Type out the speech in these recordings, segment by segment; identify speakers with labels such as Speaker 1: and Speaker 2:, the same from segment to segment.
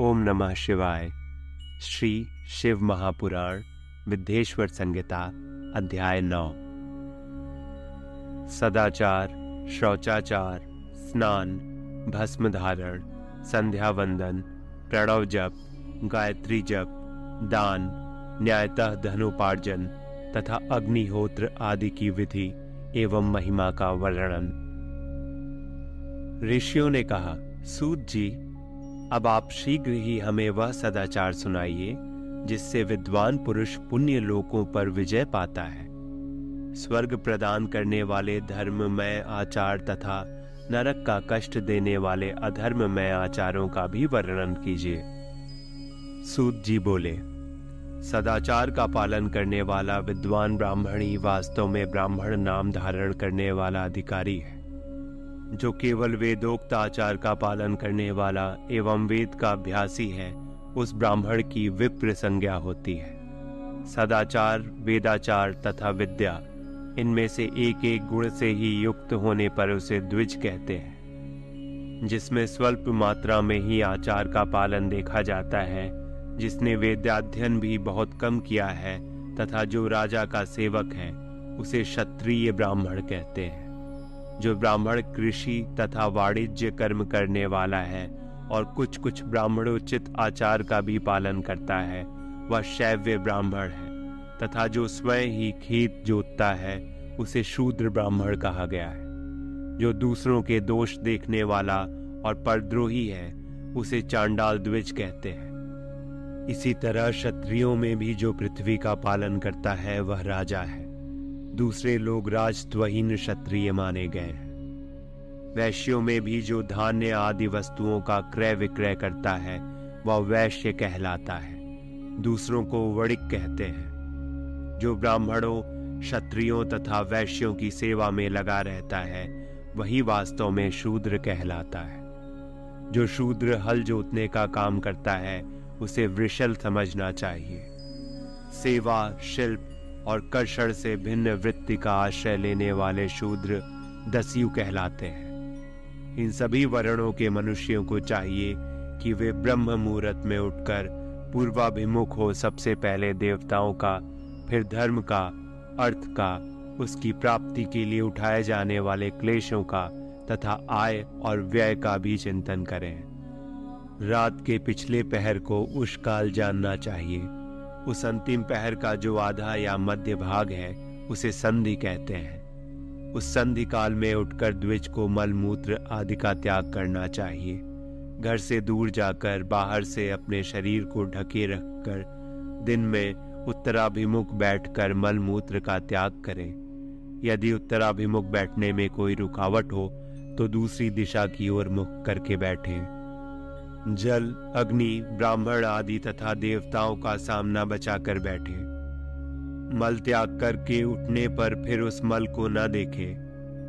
Speaker 1: ओम नमः शिवाय। श्री शिव महापुराण विद्येश्वर संहिता, अध्याय नौ। सदाचार, शौचाचार, स्नान भस्म धारण संध्या वंदन प्रणव जप, गायत्री जप, दान, न्यायतः धनोपार्जन तथा अग्निहोत्र आदि की विधि एवं महिमा का वर्णन। ऋषियों ने कहा, सूत जी अब आप शीघ्र ही हमें वह सदाचार सुनाइए, जिससे विद्वान पुरुष पुण्य लोकों पर विजय पाता है। स्वर्ग प्रदान करने वाले धर्ममय आचार तथा नरक का कष्ट देने वाले अधर्ममय आचारों का भी वर्णन कीजिए। सूत जी बोले, सदाचार का पालन करने वाला विद्वान ब्राह्मण वास्तव में ब्राह्मण नाम धारण करने वाला अधिकारी है। जो केवल वेदोक्त आचार का पालन करने वाला एवं वेद का अभ्यासी है, उस ब्राह्मण की विप्र संज्ञा होती है। सदाचार, वेदाचार तथा विद्या, इनमें से एक एक गुण से ही युक्त होने पर उसे द्विज कहते हैं। जिसमें स्वल्प मात्रा में ही आचार का पालन देखा जाता है, जिसने वेदाध्ययन भी बहुत कम किया है, तथा जो राजा का सेवक है, उसे क्षत्रिय ब्राह्मण कहते हैं। जो ब्राह्मण कृषि तथा वाणिज्य कर्म करने वाला है और कुछ कुछ ब्राह्मणोचित आचार का भी पालन करता है, वह शैव्य ब्राह्मण है तथा जो स्वयं ही खेत जोतता है, उसे शूद्र ब्राह्मण कहा गया है। जो दूसरों के दोष देखने वाला और परद्रोही है, उसे चांडाल द्विज कहते हैं। इसी तरह क्षत्रियों में भी जो पृथ्वी का पालन करता है, वह राजा है। दूसरे लोग राजत्वहीन क्षत्रिय माने गए वैश्यों में भी जो धान्य आदि वस्तुओं का क्रय विक्रय करता है, वह वैश्य कहलाता है। दूसरों को वणिक कहते हैं, जो ब्राह्मणों, क्षत्रियों तथा वैश्यों की सेवा में लगा रहता है, वही वास्तव में शूद्र कहलाता है। जो शूद्र हल जोतने का काम करता है, उसे वृषल समझना चाहिए। सेवा, शिल्प और कर्षण से भिन्न वृत्ति का आश्रय लेने वाले शूद्र दस्यु कहलाते हैं। इन सभी वर्णों के मनुष्यों को चाहिए कि वे ब्रह्म मुहूर्त में उठकर पूर्वाभिमुख हो सबसे पहले देवताओं का, फिर धर्म का, अर्थ का, उसकी प्राप्ति के लिए उठाए जाने वाले क्लेशों का तथा आय और व्यय का भी चिंतन करें। रात के पिछले पहर को उष्काल जानना चाहिए। उस अंतिम पहर का जो आधा या मध्य भाग है, उसे संधि कहते हैं। उस संधि काल में उठकर द्विज को मल मूत्र आदि का त्याग करना चाहिए। घर से दूर जाकर, बाहर से अपने शरीर को ढके रखकर, दिन में उत्तराभिमुख बैठकर मल मूत्र का त्याग करें। यदि उत्तराभिमुख बैठने में कोई रुकावट हो तो दूसरी दिशा की ओर मुख करके बैठें। जल, अग्नि, ब्राह्मण आदि तथा देवताओं का सामना बचाकर बैठे। मल त्याग करके उठने पर फिर उस मल को न देखे।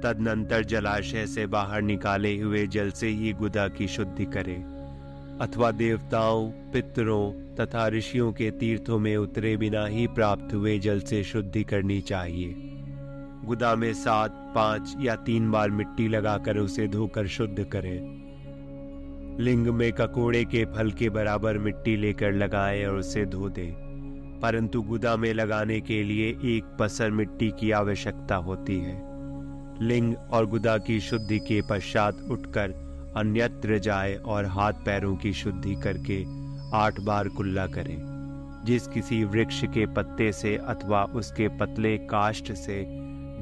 Speaker 1: तदनंतर जलाशय से बाहर निकाले हुए जल से ही गुदा की शुद्धि करे। अथवा देवताओं, पितरों तथा ऋषियों के तीर्थों में उतरे बिना ही प्राप्त हुए जल से शुद्धि करनी चाहिए। गुदा में सात, पाँच या तीन बार मिट्टी लगाकर उसे धोकर शुद्ध करें। लिंग में ककोड़े के फल के बराबर मिट्टी लेकर लगाए और उसे धो दे परंतु गुदा में लगाने के लिए एक पसर मिट्टी की आवश्यकता होती है। लिंग और गुदा की शुद्धि के पश्चात उठकर अन्यत्र जाए और हाथ पैरों की शुद्धि करके आठ बार कुल्ला करें, जिस किसी वृक्ष के पत्ते से अथवा उसके पतले काष्ठ से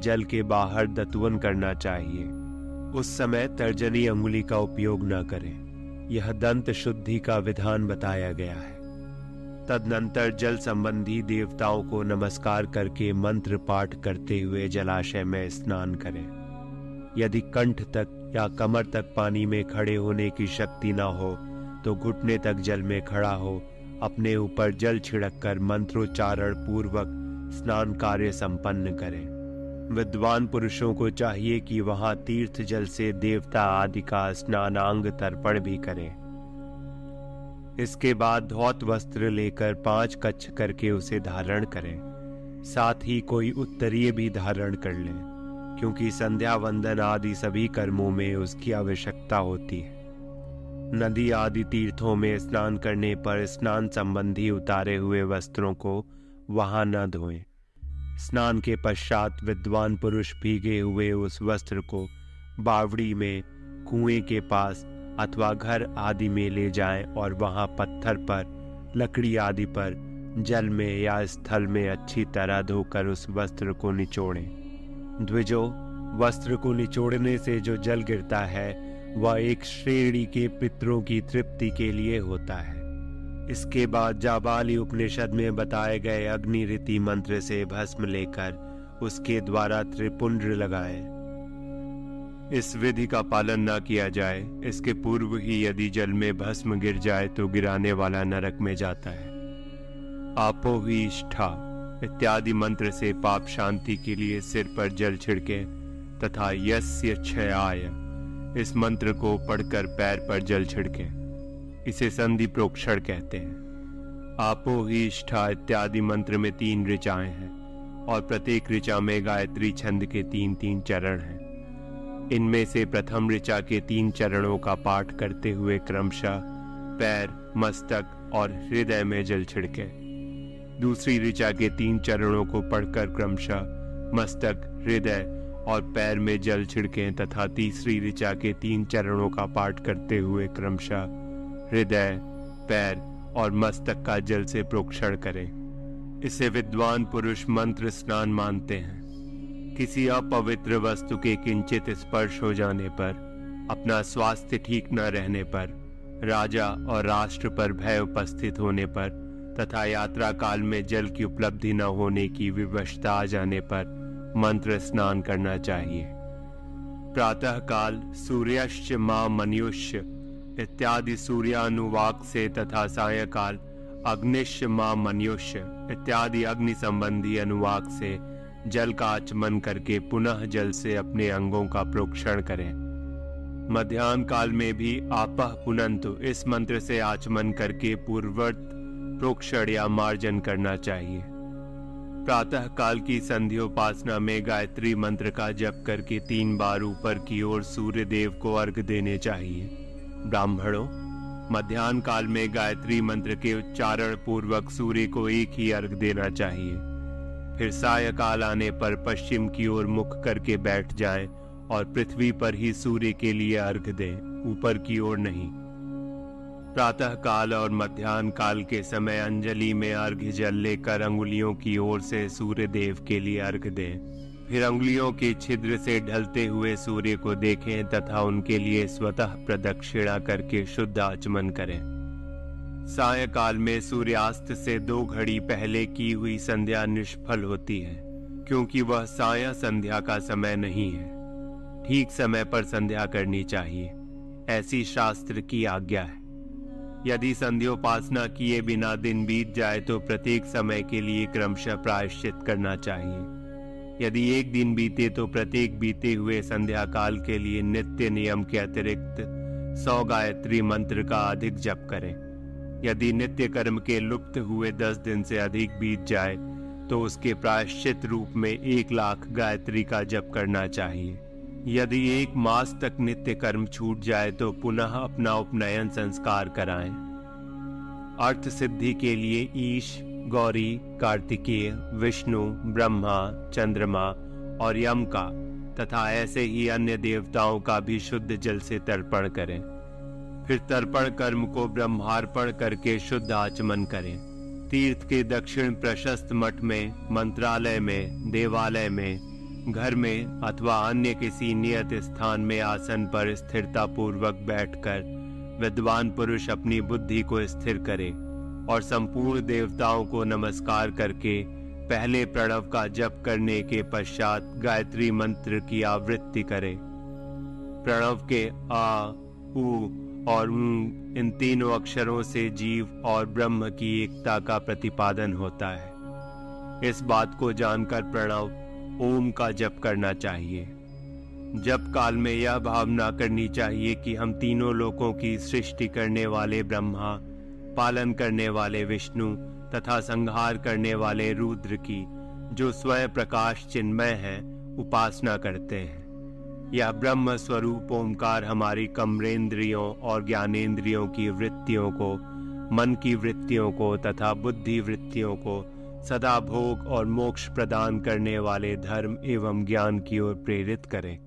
Speaker 1: जल के बाहर दतुवन करना चाहिए। उस समय तर्जनी अंगुली का उपयोग न करें। यह दंत शुद्धि का विधान बताया गया है। तदनंतर जल संबंधी देवताओं को नमस्कार करके मंत्र पाठ करते हुए जलाशय में स्नान करें। यदि कंठ तक या कमर तक पानी में खड़े होने की शक्ति न हो तो घुटने तक जल में खड़ा हो, अपने ऊपर जल छिड़क कर मंत्रोच्चारण पूर्वक स्नान कार्य संपन्न करें। विद्वान पुरुषों को चाहिए कि वहाँ तीर्थ जल से देवता आदि का स्नानांग तर्पण भी करें। इसके बाद धौत वस्त्र लेकर पाँच कच्छ करके उसे धारण करें। साथ ही कोई उत्तरीय भी धारण कर लें, क्योंकि संध्या वंदन आदि सभी कर्मों में उसकी आवश्यकता होती है। नदी आदि तीर्थों में स्नान करने पर स्नान संबंधी उतारे हुए वस्त्रों को वहाँ न धोएँ। स्नान के पश्चात विद्वान पुरुष भीगे हुए उस वस्त्र को बावड़ी में कुएँ के पास अथवा घर आदि में ले जाएँ और वहाँ पत्थर पर, लकड़ी आदि पर, जल में या स्थल में अच्छी तरह धोकर उस वस्त्र को निचोड़ें। द्विजो, वस्त्र को निचोड़ने से जो जल गिरता है, वह एक श्रेणी के पितरों की तृप्ति के लिए होता है। इसके बाद जाबाली उपनिषद में बताए गए अग्नि रीति मंत्र से भस्म लेकर उसके द्वारा त्रिपुंड लगाए। इस विधि का पालन न किया जाए, इसके पूर्व ही यदि जल में भस्म गिर जाए तो गिराने वाला नरक में जाता है। आपो ही इत्यादि मंत्र से पाप शांति के लिए सिर पर जल छिड़के तथा यस्य क्षयाय, इस मंत्र को पढ़कर पैर पर जल छिड़के। इसे संधि प्रोक्षण कहते हैं। आपो ही इत्यादि मंत्र में तीन ऋचाएँ हैं और प्रत्येक ऋचा में गायत्री छंद के तीन तीन चरण हैं। इनमें से प्रथम ऋचा के तीन चरणों का पाठ करते हुए क्रमशः पैर, मस्तक और हृदय में जल छिड़के। दूसरी ऋचा के तीन चरणों को पढ़कर क्रमशः मस्तक, हृदय और पैर में जल छिड़के तथा तीसरी ऋचा के तीन चरणों का पाठ करते हुए क्रमशः हृदय, पैर और मस्तक का जल से प्रोक्षण करें। इसे विद्वान पुरुष मंत्र स्नान मानते हैं। किसी अपवित्र वस्तु के किंचित स्पर्श हो जाने पर, अपना स्वास्थ्य ठीक न रहने पर, राजा और राष्ट्र पर भय उपस्थित होने पर, तथा यात्रा काल में जल की उपलब्धि न होने की विवशता आ जाने पर मंत्र स्नान करना चाहिए। प्रातः काल सूर्यश्च माँ मनुष्य इत्यादि सूर्यानुवाक से तथा सायकाल, अग्निश्य माँ मनुष्य, इत्यादि अग्नि संबंधी अनुवाक से जल का आचमन करके पुनः जल से अपने अंगों का प्रोक्षण करें। मध्यान्ह काल में भी आपह पुनंतु इस मंत्र से आचमन करके पूर्वत प्रोक्षण या मार्जन करना चाहिए। प्रातः काल की संध्योपासना में गायत्री मंत्र का जप करके तीन बार ऊपर की ओर सूर्य देव को अर्घ देने चाहिए। ब्राह्मणों मध्यान्ह काल में गायत्री मंत्र के उच्चारण पूर्वक सूर्य को एक ही अर्घ देना चाहिए। फिर सायकाल आने पर पश्चिम की ओर मुख करके बैठ जाएँ और पृथ्वी पर ही सूर्य के लिए अर्घ दें, ऊपर की ओर नहीं। प्रातः काल और मध्यान्ह काल के समय अंजलि में अर्घ जल लेकर अंगुलियों की ओर से सूर्य देव के लिए अर्घ दें। फिर अंगुलियों के छिद्र से ढलते हुए सूर्य को देखें तथा उनके लिए स्वतः प्रदक्षिणा करके शुद्ध आचमन करें। सायकाल में सूर्यास्त से दो घड़ी पहले की हुई संध्या निष्फल होती है, क्योंकि वह साया संध्या का समय नहीं है। ठीक समय पर संध्या करनी चाहिए, ऐसी शास्त्र की आज्ञा है। यदि संध्योपासना किए बिना दिन बीत जाए तो प्रत्येक समय के लिए क्रमशः प्रायश्चित करना चाहिए। यदि एक दिन बीते तो प्रत्येक बीते हुए संध्या काल के लिए नित्य नियम के अतिरिक्त सौ गायत्री मंत्र का अधिक जप करें यदि नित्य कर्म के लुप्त हुए दस दिन से अधिक बीत जाए तो उसके प्रायश्चित रूप में एक लाख गायत्री का जप करना चाहिए यदि एक मास तक नित्य कर्म छूट जाए तो पुनः अपना उपनयन संस्कार कराएँ। अर्थ सिद्धि के लिए ईश गौरी, कार्तिकेय, विष्णु, ब्रह्मा, चंद्रमा और यम का तथा ऐसे ही अन्य देवताओं का भी शुद्ध जल से तर्पण करें। फिर तर्पण कर्म को ब्रह्मार्पण करके शुद्ध आचमन करें। तीर्थ के दक्षिण प्रशस्त मठ में, मंत्रालय में, देवालय में, घर में अथवा अन्य किसी नियत स्थान में आसन पर स्थिरता पूर्वक बैठकर विद्वान पुरुष अपनी बुद्धि को स्थिर करे। और संपूर्ण देवताओं को नमस्कार करके पहले प्रणव का जप करने के पश्चात गायत्री मंत्र की आवृत्ति करे। प्रणव के आ, उ और इन तीनों अक्षरों से जीव और ब्रह्म की एकता का प्रतिपादन होता है। इस बात को जानकर प्रणव ओम का जप करना चाहिए। जप काल में यह भावना करनी चाहिए कि हम तीनों लोकों की सृष्टि करने वाले ब्रह्मा पालन करने वाले विष्णु तथा संहार करने वाले रुद्र की, जो स्वयं प्रकाश चिन्मय है, उपासना करते हैं। यह ब्रह्म स्वरूप ओंकार हमारी कमरेंद्रियों और ज्ञानेन्द्रियों की वृत्तियों को, मन की वृत्तियों को तथा बुद्धि वृत्तियों को सदा भोग और मोक्ष प्रदान करने वाले धर्म एवं ज्ञान की ओर प्रेरित करें।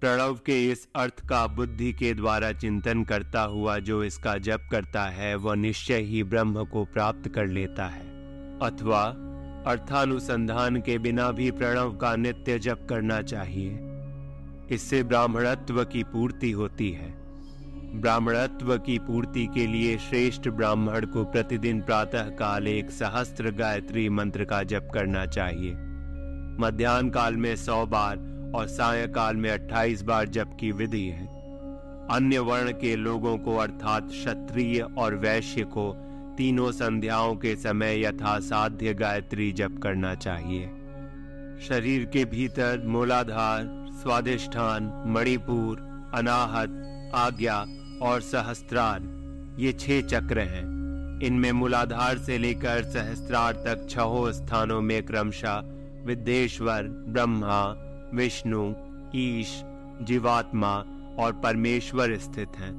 Speaker 1: प्रणव के इस अर्थ का बुद्धि के द्वारा चिंतन करता हुआ जो इसका जप करता है, वह निश्चय ही ब्रह्म को प्राप्त कर लेता है। अथवा अर्थानुसंधान के बिना भी प्रणव का नित्य जप करना चाहिए। इससे ब्राह्मणत्व की पूर्ति होती है। ब्राह्मणत्व की पूर्ति के लिए श्रेष्ठ ब्राह्मण को प्रतिदिन प्रातः काल एक सहस्त्र गायत्री मंत्र का जप करना चाहिए। मध्यान्ह काल में सौ बार और सायकाल में 28 बार जप की विधि है। अन्य वर्ण के लोगों को अर्थात क्षत्रिय और वैश्य को तीनों संध्याओं के समय यथा साध्य गायत्री जप करना चाहिए। शरीर के भीतर मूलाधार, स्वादिष्ठान, मणिपुर, अनाहत, आज्ञा और सहस्त्रार, ये छह चक्र हैं। इनमें मूलाधार से लेकर सहस्त्रार तक छहों स्थानों में क्रमशः विद्येश्वर, ब्रह्मा विष्णु, ईश, जीवात्मा और परमेश्वर स्थित हैं।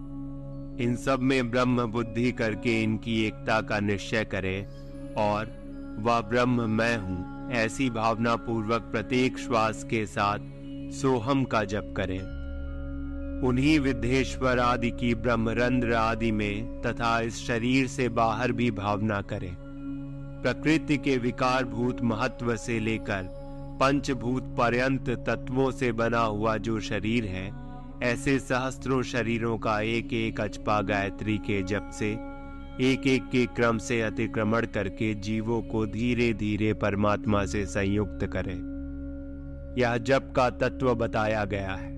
Speaker 1: इन सब में ब्रह्म बुद्धि करके इनकी एकता का निश्चय करें और वह ब्रह्म मैं हूँ, ऐसी भावना पूर्वक प्रत्येक श्वास के साथ सोहम का जप करें। उन्हीं विद्धेश्वर आदि की ब्रह्मरंध्र आदि में तथा इस शरीर से बाहर भी भावना करें। प्रकृति के विकार भूत महत्व से लेकर पंचभूत पर्यंत तत्वों से बना हुआ जो शरीर है ऐसे सहस्त्रों शरीरों का एक एक अचपा गायत्री के जप से एक एक के क्रम से अतिक्रमण करके जीवों को धीरे धीरे परमात्मा से संयुक्त करें। यह जप का तत्व बताया गया है।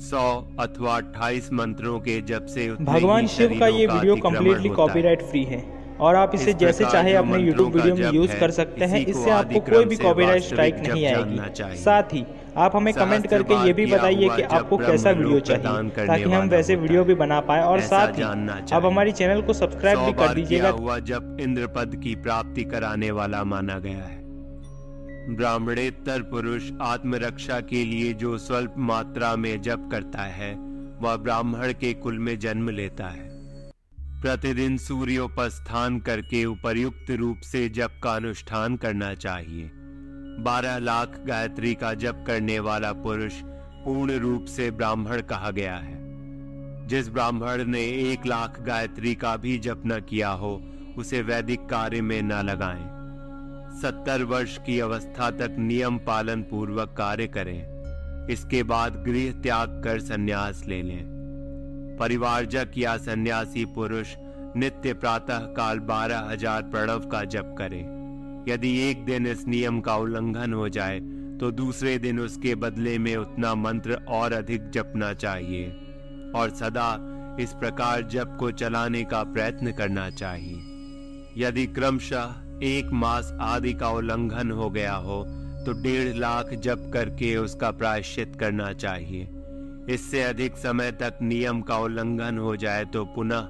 Speaker 1: सौ अथवा अट्ठाईस मंत्रों के जप से
Speaker 2: भगवान शिव का ये वीडियो कम्प्लीटली कॉपीराइट फ्री है। और आप इसे जैसे चाहे अपने YouTube वीडियो में यूज़ कर सकते हैं। इससे आपको कोई भी कॉपीराइट स्ट्राइक नहीं आएगी। साथ ही आप हमें कमेंट करके ये भी बताइए कि आपको कैसा वीडियो चाहिए ताकि हम वैसे वीडियो भी बना पाए और साथ ही आप हमारी चैनल को सब्सक्राइब भी कर दीजिएगा।
Speaker 1: हुआ जब इंद्र पद की प्राप्ति कराने वाला माना गया है। ब्राह्मणेतर पुरुष आत्मरक्षा के लिए जो स्वल्प मात्रा में जप करता है वह ब्राह्मण के कुल में जन्म लेता है। प्रतिदिन सूर्योपस्थान करके उपर्युक्त रूप से जप का अनुष्ठान करना चाहिए। बारह लाख गायत्री का जप करने वाला पुरुष पूर्ण रूप से ब्राह्मण कहा गया है। जिस ब्राह्मण ने एक लाख गायत्री का भी जप न किया हो, उसे वैदिक कार्य में न लगाएँ। सत्तर वर्ष की अवस्था तक नियम पालन पूर्वक कार्य करें। इसके बाद गृह त्याग कर संन्यास ले लें। परिवारजक या सन्यासी पुरुष नित्य प्रातः काल बारह हज़ार प्रणव का जप करे। यदि एक दिन इस नियम का उल्लंघन हो जाए तो दूसरे दिन उसके बदले में उतना मंत्र और अधिक जपना चाहिए और सदा इस प्रकार जप को चलाने का प्रयत्न करना चाहिए। यदि क्रमशः एक मास आदि का उल्लंघन हो गया हो तो डेढ़ लाख जप करके उसका प्रायश्चित करना चाहिए। इससे अधिक समय तक नियम का उल्लंघन हो जाए तो पुनः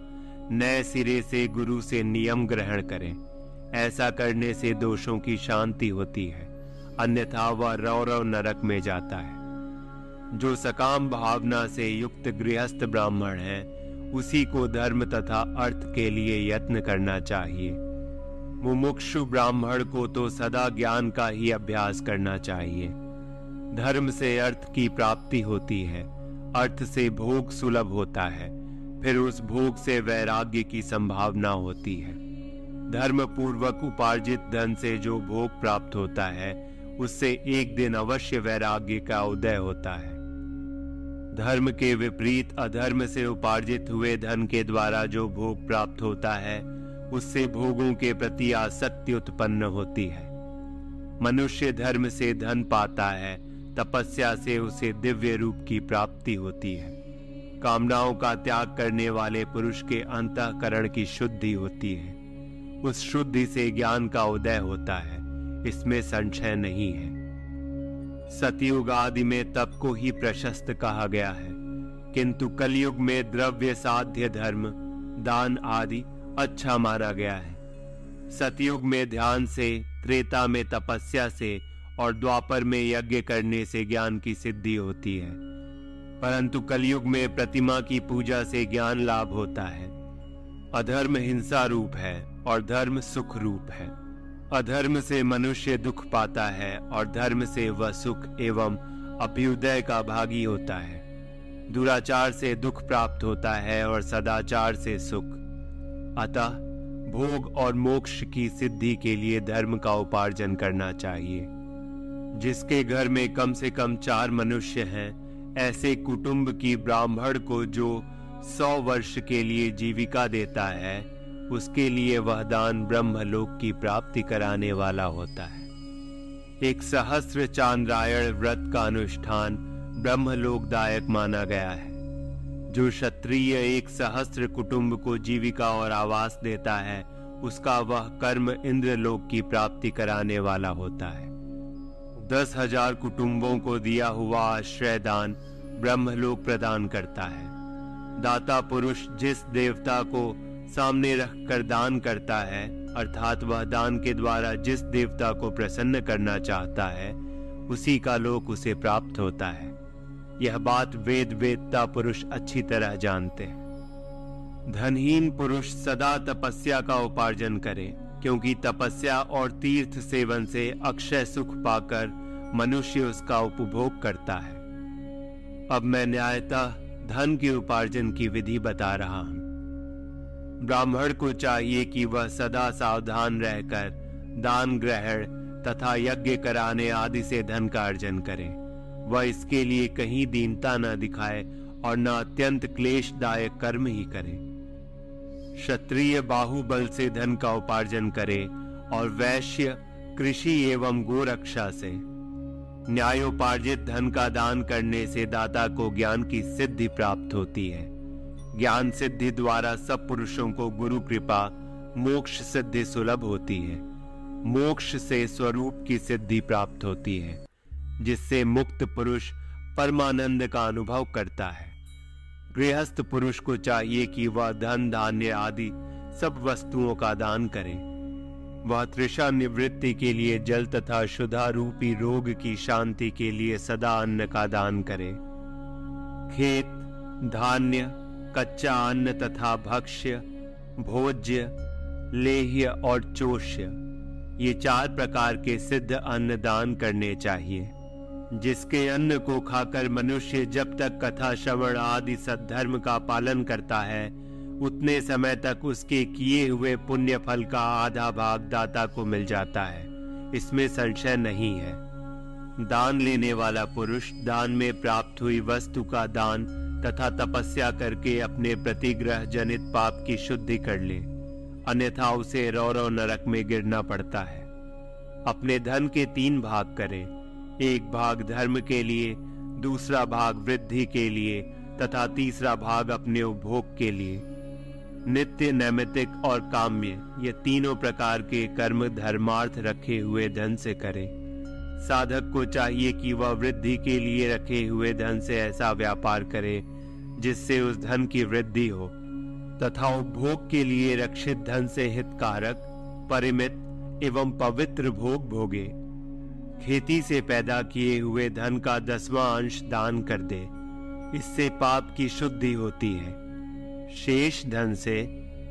Speaker 1: नए सिरे से गुरु से नियम ग्रहण करें। ऐसा करने से दोषों की शांति होती है, अन्यथा वह रौरव नरक में जाता है। जो सकाम भावना से युक्त गृहस्थ ब्राह्मण है, उसी को धर्म तथा अर्थ के लिए यत्न करना चाहिए। मुमुक्षु ब्राह्मण को तो सदा ज्ञान का ही अभ्यास करना चाहिए। धर्म से अर्थ की प्राप्ति होती है। अर्थ से भोग सुलभ होता है, फिर उस भोग से वैराग्य की संभावना होती है। धर्म पूर्वक उपार्जित धन से जो भोग प्राप्त होता है, उससे एक दिन अवश्य वैराग्य का उदय होता है। धर्म के विपरीत अधर्म से उपार्जित हुए धन के द्वारा जो भोग प्राप्त होता है, उससे भोगों के प्रति आसक्ति उत्पन्न होती है। मनुष्य धर्म से धन पाता है तपस्या से उसे दिव्य रूप की प्राप्ति होती है। कामनाओं का त्याग करने वाले पुरुष के अंतकरण की शुद्धि होती है। उस शुद्धि से ज्ञान का उदय होता है। इसमें संशय नहीं है। सतयुग आदि में तप को ही प्रशस्त कहा गया है। किंतु कलयुग में द्रव्य साध्य धर्म, दान आदि अच्छा माना गया है। सतयुग में ध्यान से, त्रेता में तपस्या से और द्वापर में यज्ञ करने से ज्ञान की सिद्धि होती है। परंतु कलयुग में प्रतिमा की पूजा से ज्ञान लाभ होता है। अधर्म हिंसा रूप है और धर्म सुख रूप है। अधर्म से मनुष्य दुख पाता है और धर्म से वह सुख एवं अभ्युदय का भागी होता है। दुराचार से दुख प्राप्त होता है और सदाचार से सुख। अतः भोग और मोक्ष की सिद्धि के लिए धर्म का उपार्जन करना चाहिए। जिसके घर में कम से कम चार मनुष्य हैं, ऐसे कुटुंब की ब्राह्मण को जो सौ वर्ष के लिए जीविका देता है, उसके लिए वह दान ब्रह्मलोक की प्राप्ति कराने वाला होता है। एक सहस्त्र चांद्रायण व्रत का अनुष्ठान ब्रह्मलोकदायक माना गया है, जो क्षत्रिय एक सहस्र कुटुंब को जीविका और आवास देता है, उसका वह कर्म इंद्रलोक की प्राप्ति कराने वाला होता है। दस हज़ार कुटुंबों को दिया हुआ आश्रय दान ब्रह्मलोक प्रदान करता है। दाता पुरुष जिस देवता को सामने रखकर दान करता है, अर्थात वह दान के द्वारा जिस देवता को प्रसन्न करना चाहता है, उसी का लोक उसे प्राप्त होता है। यह बात वेद वेदता पुरुष अच्छी तरह जानते हैं। धनहीन पुरुष सदा तपस्या का उपार्जन करे। क्योंकि तपस्या और तीर्थ सेवन से अक्षय सुख पाकर मनुष्य उसका उपभोग करता है। अब मैं न्यायतः धन के उपार्जन की विधि बता रहा हूँ। ब्राह्मण को चाहिए कि वह सदा सावधान रहकर दान ग्रहण तथा यज्ञ कराने आदि से धन का अर्जन करे। वह इसके लिए कहीं दीनता न दिखाए और न अत्यंत क्लेशदायक कर्म ही करे। क्षत्रिय बाहुबल से धन का उपार्जन करे और वैश्य कृषि एवं गोरक्षा से। न्यायोपार्जित धन का दान करने से दाता को ज्ञान की सिद्धि प्राप्त होती है। ज्ञान सिद्धि द्वारा सब पुरुषों को गुरु कृपा, मोक्ष सिद्धि सुलभ होती है। मोक्ष से स्वरूप की सिद्धि प्राप्त होती है, जिससे मुक्त पुरुष परमानंद का अनुभव करता है। गृहस्थ पुरुष को चाहिए कि वह धन, धान्य आदि सब वस्तुओं का दान करे। वह तृषा निवृत्ति के लिए जल तथा शुद्धा रूपी रोग की शांति के लिए सदा अन्न का दान करे। खेत, धान्य, कच्चा अन्न तथा भक्ष्य, भोज्य, लेह्य और चोष्य, ये चार प्रकार के सिद्ध अन्न दान करने चाहिए। जिसके अन्न को खाकर मनुष्य जब तक कथा, श्रवण आदि सद्धर्म का पालन करता है, उतने समय तक उसके किए हुए पुण्य फल का आधा भाग दाता को मिल जाता है। इसमें संशय नहीं है। दान लेने वाला पुरुष दान में प्राप्त हुई वस्तु का दान तथा तपस्या करके अपने प्रतिग्रह जनित पाप की शुद्धि कर ले। अन्यथा उसे रौरव नरक में गिरना पड़ता है। अपने धन के तीन भाग करें। एक भाग धर्म के लिए, दूसरा भाग वृद्धि के लिए, तथा तीसरा भाग अपने उपभोग के लिए। नित्य नैमितिक और काम्य, ये तीनों प्रकार के कर्म धर्मार्थ रखे हुए धन से करे। साधक को चाहिए कि वह वृद्धि के लिए रखे हुए धन से ऐसा व्यापार करे, जिससे उस धन की वृद्धि हो, तथा उपभोग के लिए रक्षित धन से हितकारक, परिमित एवं पवित्र भोग भोगे। खेती से पैदा किए हुए धन का दसवां अंश दान कर दे। इससे पाप की शुद्धि होती है। शेष धन से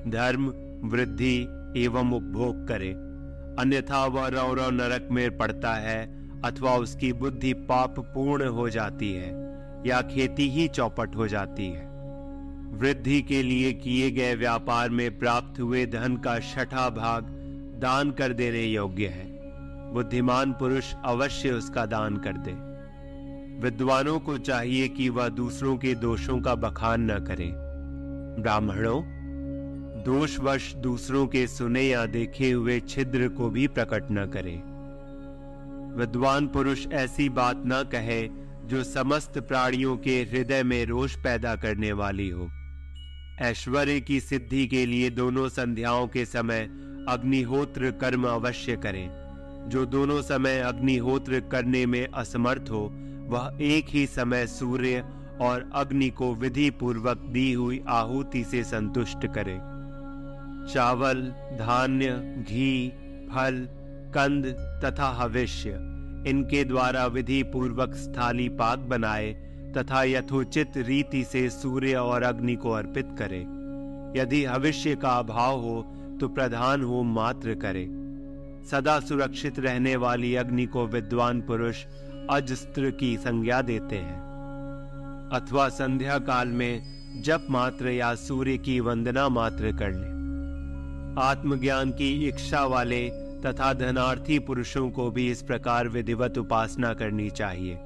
Speaker 1: धर्म, वृद्धि एवं उपभोग करे। अन्यथा वह रौरव नरक में पड़ता है अथवा उसकी बुद्धि पाप पूर्ण हो जाती है या खेती ही चौपट हो जाती है। वृद्धि के लिए किए गए व्यापार में प्राप्त हुए धन का छठा भाग दान कर देने योग्य है। बुद्धिमान पुरुष अवश्य उसका दान कर दे। विद्वानों को चाहिए कि वह दूसरों के दोषों का बखान न करे। ब्राह्मणों, दोषवश दूसरों के सुने या देखे हुए छिद्र को भी प्रकट न करें। विद्वान पुरुष ऐसी बात न कहे जो समस्त प्राणियों के हृदय में रोष पैदा करने वाली हो। ऐश्वर्य की सिद्धि के लिए दोनों संध्याओं के समय अग्निहोत्र कर्म अवश्य करें। जो दोनों समय अग्निहोत्र करने में असमर्थ हो, वह एक ही समय सूर्य और अग्नि को विधि पूर्वक दी हुई आहुति से संतुष्ट करे। चावल, धान्य, घी, फल, कंद तथा हविष्य, इनके द्वारा विधि पूर्वक स्थाली पाक बनाए तथा यथोचित रीति से सूर्य और अग्नि को अर्पित करे। यदि हविष्य का अभाव हो तो प्रधान होम मात्र करे। सदा सुरक्षित रहने वाली अग्नि को विद्वान पुरुष अजस्त्र की संज्ञा देते हैं। अथवा संध्या काल में जप मात्र या सूर्य की वंदना मात्र कर ले। आत्मज्ञान की इच्छा वाले तथा धनार्थी पुरुषों को भी इस प्रकार विधिवत उपासना करनी चाहिए।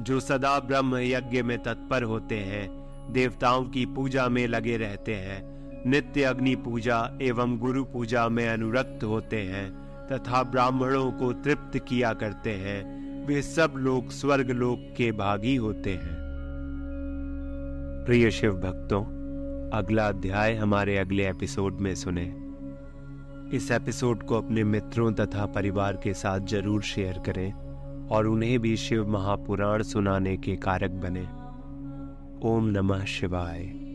Speaker 1: जो सदा ब्रह्म यज्ञ में तत्पर होते हैं, देवताओं की पूजा में लगे रहते हैं, नित्य अग्नि पूजा एवं गुरु पूजा में अनुरक्त होते हैं तथा ब्राह्मणों को तृप्त किया करते हैं। वे सब लोग स्वर्ग लोक के भागी होते हैं। प्रिय शिव भक्तों, अगला अध्याय हमारे अगले एपिसोड में सुने। इस एपिसोड को अपने मित्रों तथा परिवार के साथ ज़रूर शेयर करें और उन्हें भी शिव महापुराण सुनाने के कारक बने। ओम नमः शिवाय।